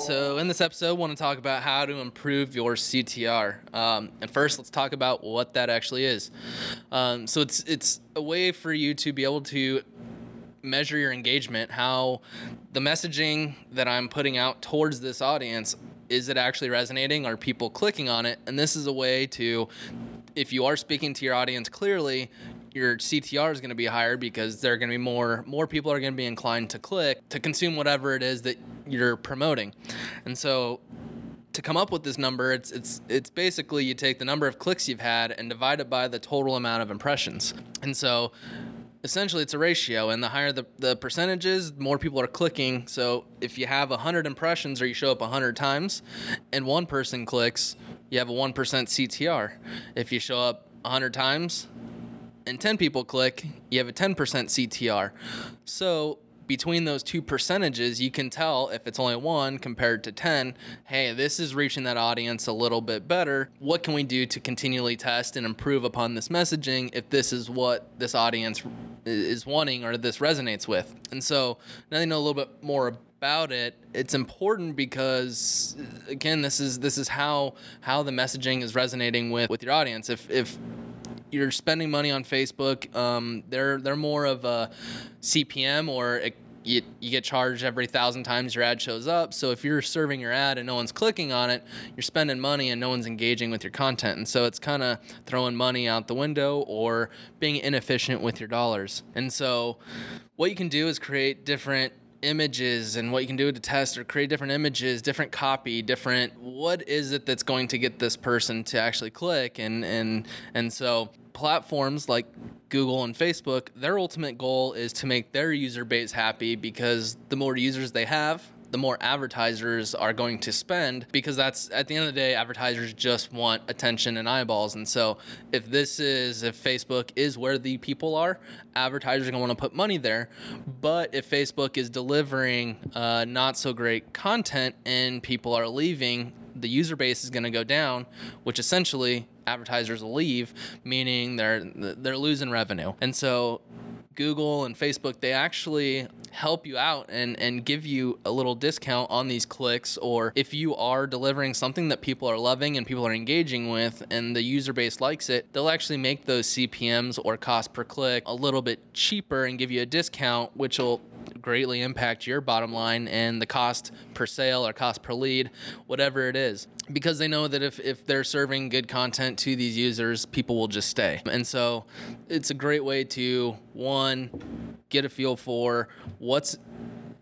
So, in this episode, I want to talk about how to improve your CTR. Um, and first, let's talk about what that actually is. Um, so, it's it's a way for you to be able to measure your engagement, how the messaging that I'm putting out towards this audience is it actually resonating? Are people clicking on it? And this is a way to, if you are speaking to your audience clearly, your CTR is going to be higher because there are going to be more more people are going to be inclined to click to consume whatever it is that you're promoting. And so to come up with this number, it's it's it's basically you take the number of clicks you've had and divide it by the total amount of impressions. And so essentially it's a ratio and the higher the, the percentages more people are clicking so if you have 100 impressions or you show up 100 times and one person clicks you have a 1% ctr if you show up 100 times and 10 people click, you have a 10% CTR. So between those two percentages, you can tell if it's only one compared to 10, hey, this is reaching that audience a little bit better. What can we do to continually test and improve upon this messaging if this is what this audience is wanting or this resonates with? And so now they know a little bit more about it it's important because again this is this is how how the messaging is resonating with with your audience if if you're spending money on Facebook. Um, they're they're more of a CPM or it, you, you get charged every thousand times your ad shows up. So if you're serving your ad and no one's clicking on it, you're spending money and no one's engaging with your content. And so it's kind of throwing money out the window or being inefficient with your dollars. And so what you can do is create different images and what you can do to test or create different images, different copy, different what is it that's going to get this person to actually click? And and and so platforms like Google and Facebook, their ultimate goal is to make their user base happy because the more users they have, the more advertisers are going to spend because that's at the end of the day advertisers just want attention and eyeballs. And so if this is if facebook is where the people are advertisers are going to want to put money there. But if facebook is delivering uh, not so great content and people are leaving the user base is going to go down which essentially advertisers leave meaning they're they're losing revenue. And so Google and Facebook, they actually help you out and, and give you a little discount on these clicks. Or if you are delivering something that people are loving and people are engaging with and the user base likes it, they'll actually make those CPMs or cost per click a little bit cheaper and give you a discount, which will greatly impact your bottom line and the cost per sale or cost per lead, whatever it is. Because they know that if, if they're serving good content to these users, people will just stay. And so it's a great way to, one, get a feel for what's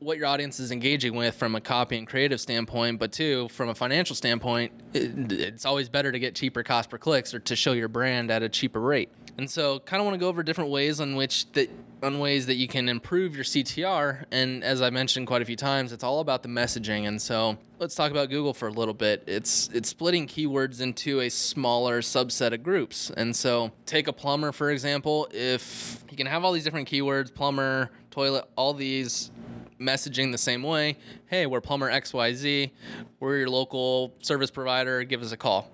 what your audience is engaging with from a copy and creative standpoint, but two, from a financial standpoint, it, it's always better to get cheaper cost per clicks or to show your brand at a cheaper rate. And so, kind of want to go over different ways on which that on ways that you can improve your CTR. And as I mentioned quite a few times, it's all about the messaging. And so, let's talk about Google for a little bit. It's it's splitting keywords into a smaller subset of groups. And so, take a plumber for example. If you can have all these different keywords, plumber, toilet, all these messaging the same way. Hey, we're plumber XYZ. We're your local service provider. Give us a call.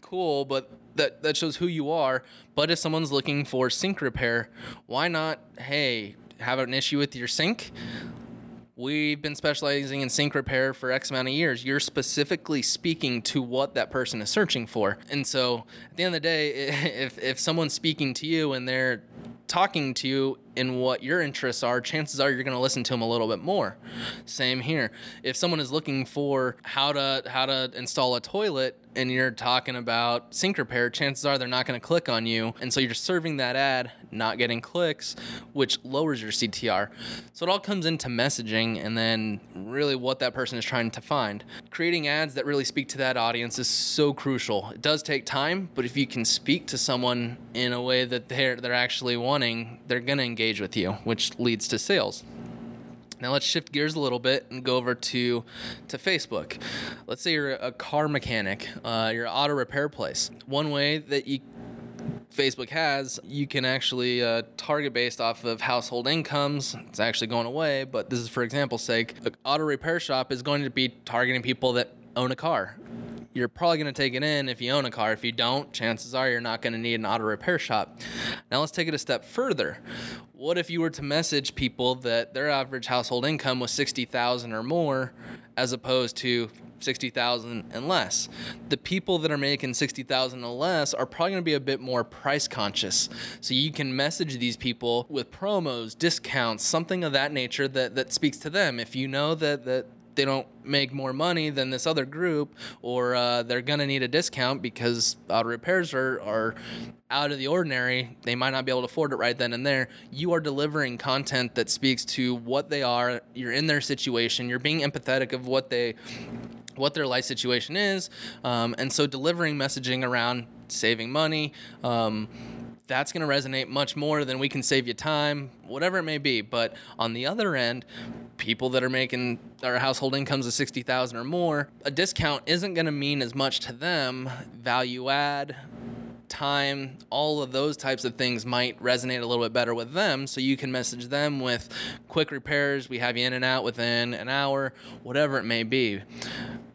Cool, but that that shows who you are. But if someone's looking for sink repair, why not? Hey, have an issue with your sink? We've been specializing in sink repair for X amount of years. You're specifically speaking to what that person is searching for. And so at the end of the day, if, if someone's speaking to you and they're talking to you in what your interests are, chances are you're going to listen to them a little bit more. Same here. If someone is looking for how to how to install a toilet and you're talking about sink repair, chances are they're not going to click on you, and so you're serving that ad, not getting clicks, which lowers your CTR. So it all comes into messaging and then really what that person is trying to find. Creating ads that really speak to that audience is so crucial. It does take time, but if you can speak to someone in a way that they're they're actually wanting, they're going to engage engage with you, which leads to sales. Now let's shift gears a little bit and go over to to Facebook. Let's say you're a car mechanic, uh, you're an auto repair place. One way that you Facebook has, you can actually uh, target based off of household incomes. It's actually going away, but this is for example's sake. An auto repair shop is going to be targeting people that own a car you're probably going to take it in if you own a car. If you don't, chances are you're not going to need an auto repair shop. Now let's take it a step further. What if you were to message people that their average household income was 60,000 or more as opposed to 60,000 and less. The people that are making 60,000 or less are probably going to be a bit more price conscious. So you can message these people with promos, discounts, something of that nature that that speaks to them. If you know that that they don't make more money than this other group, or uh, they're gonna need a discount because auto repairs are, are out of the ordinary. They might not be able to afford it right then and there. You are delivering content that speaks to what they are. You're in their situation. You're being empathetic of what they what their life situation is, um, and so delivering messaging around saving money. Um, that's going to resonate much more than we can save you time, whatever it may be. But on the other end, people that are making our household incomes of 60,000 or more, a discount isn't going to mean as much to them. Value add, time, all of those types of things might resonate a little bit better with them. So you can message them with quick repairs. We have you in and out within an hour, whatever it may be.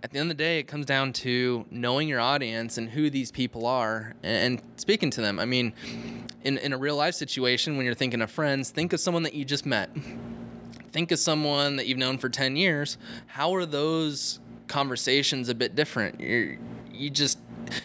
At the end of the day, it comes down to knowing your audience and who these people are and speaking to them. I mean, in, in a real life situation, when you're thinking of friends, think of someone that you just met. Think of someone that you've known for 10 years. How are those conversations a bit different? You're, you just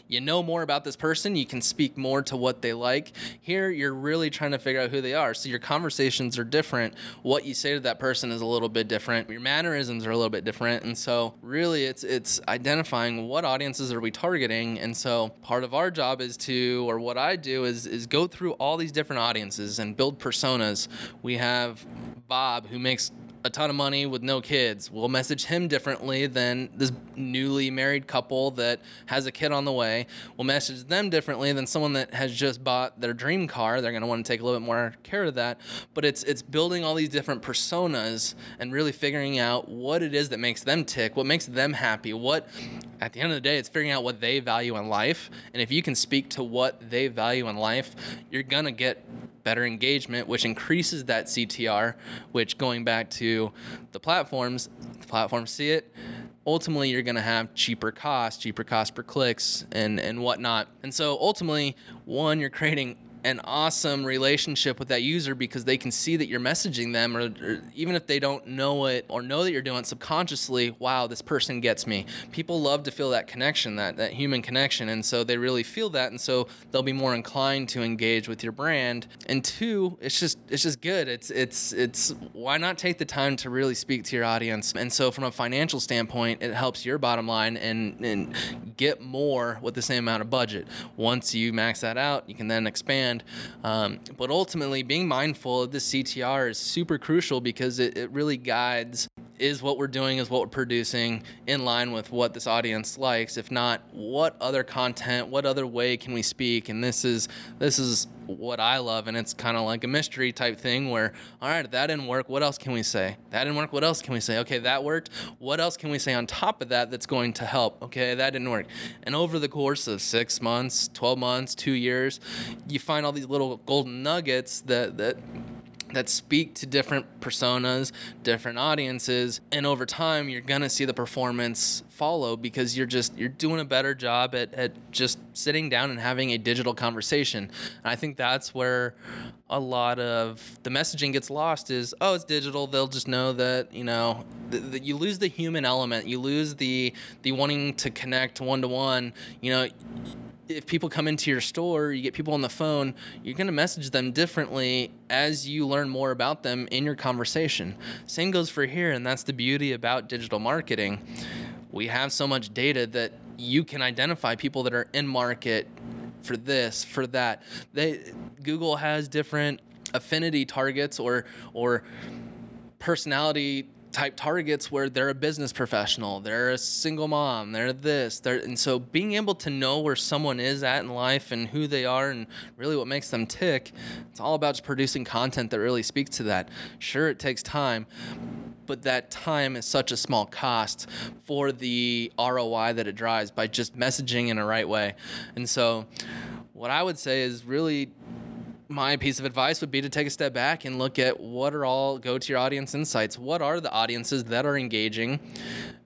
you know more about this person, you can speak more to what they like. Here, you're really trying to figure out who they are. So your conversations are different. What you say to that person is a little bit different. Your mannerisms are a little bit different. And so, really, it's it's identifying what audiences are we targeting. And so, part of our job is to, or what I do is is go through all these different audiences and build personas. We have Bob who makes a ton of money with no kids. We'll message him differently than this newly married couple that has a kid on the way. We'll message them differently than someone that has just bought their dream car. They're going to want to take a little bit more care of that. But it's it's building all these different personas and really figuring out what it is that makes them tick, what makes them happy, what at the end of the day, it's figuring out what they value in life. And if you can speak to what they value in life, you're going to get better engagement, which increases that CTR, which going back to the platforms, the platforms see it. Ultimately, you're going to have cheaper costs, cheaper cost per clicks, and, and whatnot. And so ultimately, one, you're creating an awesome relationship with that user because they can see that you're messaging them or, or, even if they don't know it or know that you're doing it subconsciously wow this person gets me. People love to feel that connection that that human connection and so they really feel that and so they'll be more inclined to engage with your brand. And two it's just it's just good. It's it's it's why not take the time to really speak to your audience? And so from a financial standpoint it helps your bottom line and and get more with the same amount of budget. Once you max that out you can then expand Um, but ultimately, being mindful of the CTR is super crucial because it, it really guides is what we're doing, is what we're producing in line with what this audience likes. If not, what other content, what other way can we speak? And this is this is what I love, and it's kind of like a mystery type thing where, all right, that didn't work. What else can we say? That didn't work. What else can we say? Okay, that worked. What else can we say on top of that that's going to help? Okay, that didn't work. And over the course of six months, 12 months, two years, you find all these little golden nuggets that that that speak to different personas, different audiences, and over time you're gonna see the performance follow because you're just you're doing a better job at, at just sitting down and having a digital conversation. And I think that's where a lot of the messaging gets lost is oh it's digital. They'll just know that you know that you lose the human element. You lose the the wanting to connect one to one you know if people come into your store, you get people on the phone, you're going to message them differently as you learn more about them in your conversation. Same goes for here, and that's the beauty about digital marketing. We have so much data that you can identify people that are in market for this, for that. They Google has different affinity targets or or personality type targets where they're a business professional, they're a single mom, they're this, they're and so being able to know where someone is at in life and who they are and really what makes them tick, it's all about just producing content that really speaks to that. Sure, it takes time, but that time is such a small cost for the ROI that it drives by just messaging in a right way. And so what I would say is really my piece of advice would be to take a step back and look at what are all go to your audience insights. What are the audiences that are engaging?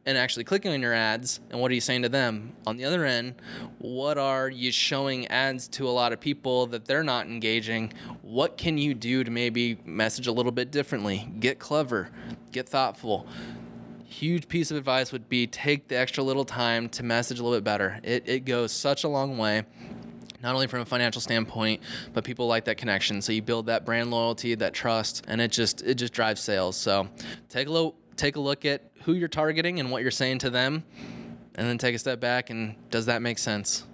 and actually clicking on your ads and what are you saying to them? On the other end what are you showing ads to a lot of people that they're not engaging? What can you do to maybe message a little bit differently? Get clever get thoughtful. Huge piece of advice would be take the extra little time to message a little bit better. It, it goes such a long way not only from a financial standpoint, but people like that connection. So you build that brand loyalty, that trust, and it just it just drives sales. So take a look take a look at who you're targeting and what you're saying to them, and then take a step back and does that make sense?